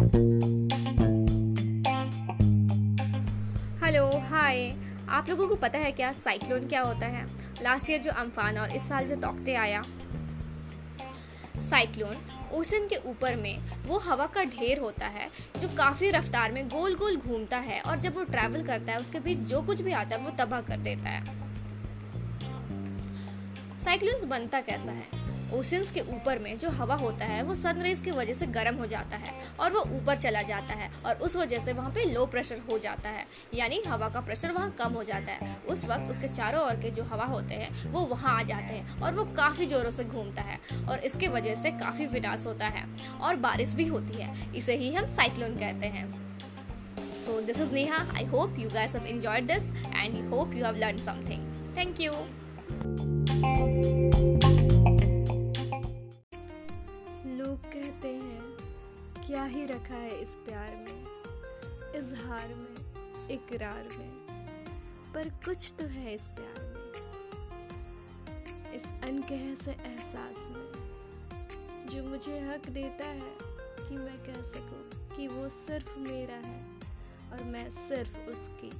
Hello hi आप लोगों को पता है क्या साइक्लोन क्या होता है? लास्ट ईयर जो अम्फान और इस साल जो तोकते आया। साइक्लोन ओशन के ऊपर में वो हवा का ढेर होता है, जो काफ़ी रफ्तार में गोल गोल घूमता है और जब वो ट्रैवल करता है, उसके बीच जो कुछ भी आता है, वो तबाह कर देता है। साइक्लोन्स बनता कैसा है? ओशंस के ऊपर में जो हवा होता है, वो सनरेज की वजह से गर्म हो जाता है और वो ऊपर चला जाता है और उस वजह से वहाँ पे लो प्रेशर हो जाता है यानी हवा का प्रेशर वहाँ कम हो जाता है उस वक्त उसके चारों ओर के जो हवा होते हैं, वो वहाँ आ जाते हैं और वो काफ़ी ज़ोरों से घूमता है और इसके वजह से काफ़ी विनाश होता है और बारिश भी होती है इसे ही हम साइक्लोन कहते हैं So, this is Neha. I hope you guys have enjoyed this and hope you have learned something. Thank you. लोग कहते हैं, क्या ही रखा है इस प्यार में इजहार में, इकरार में, पर कुछ तो है इस प्यार में। इस अनकह से एहसास में, जो मुझे हक देता है कि मैं कह सकूँ कि वो सिर्फ़ मेरा है और मैं सिर्फ़ उसकी।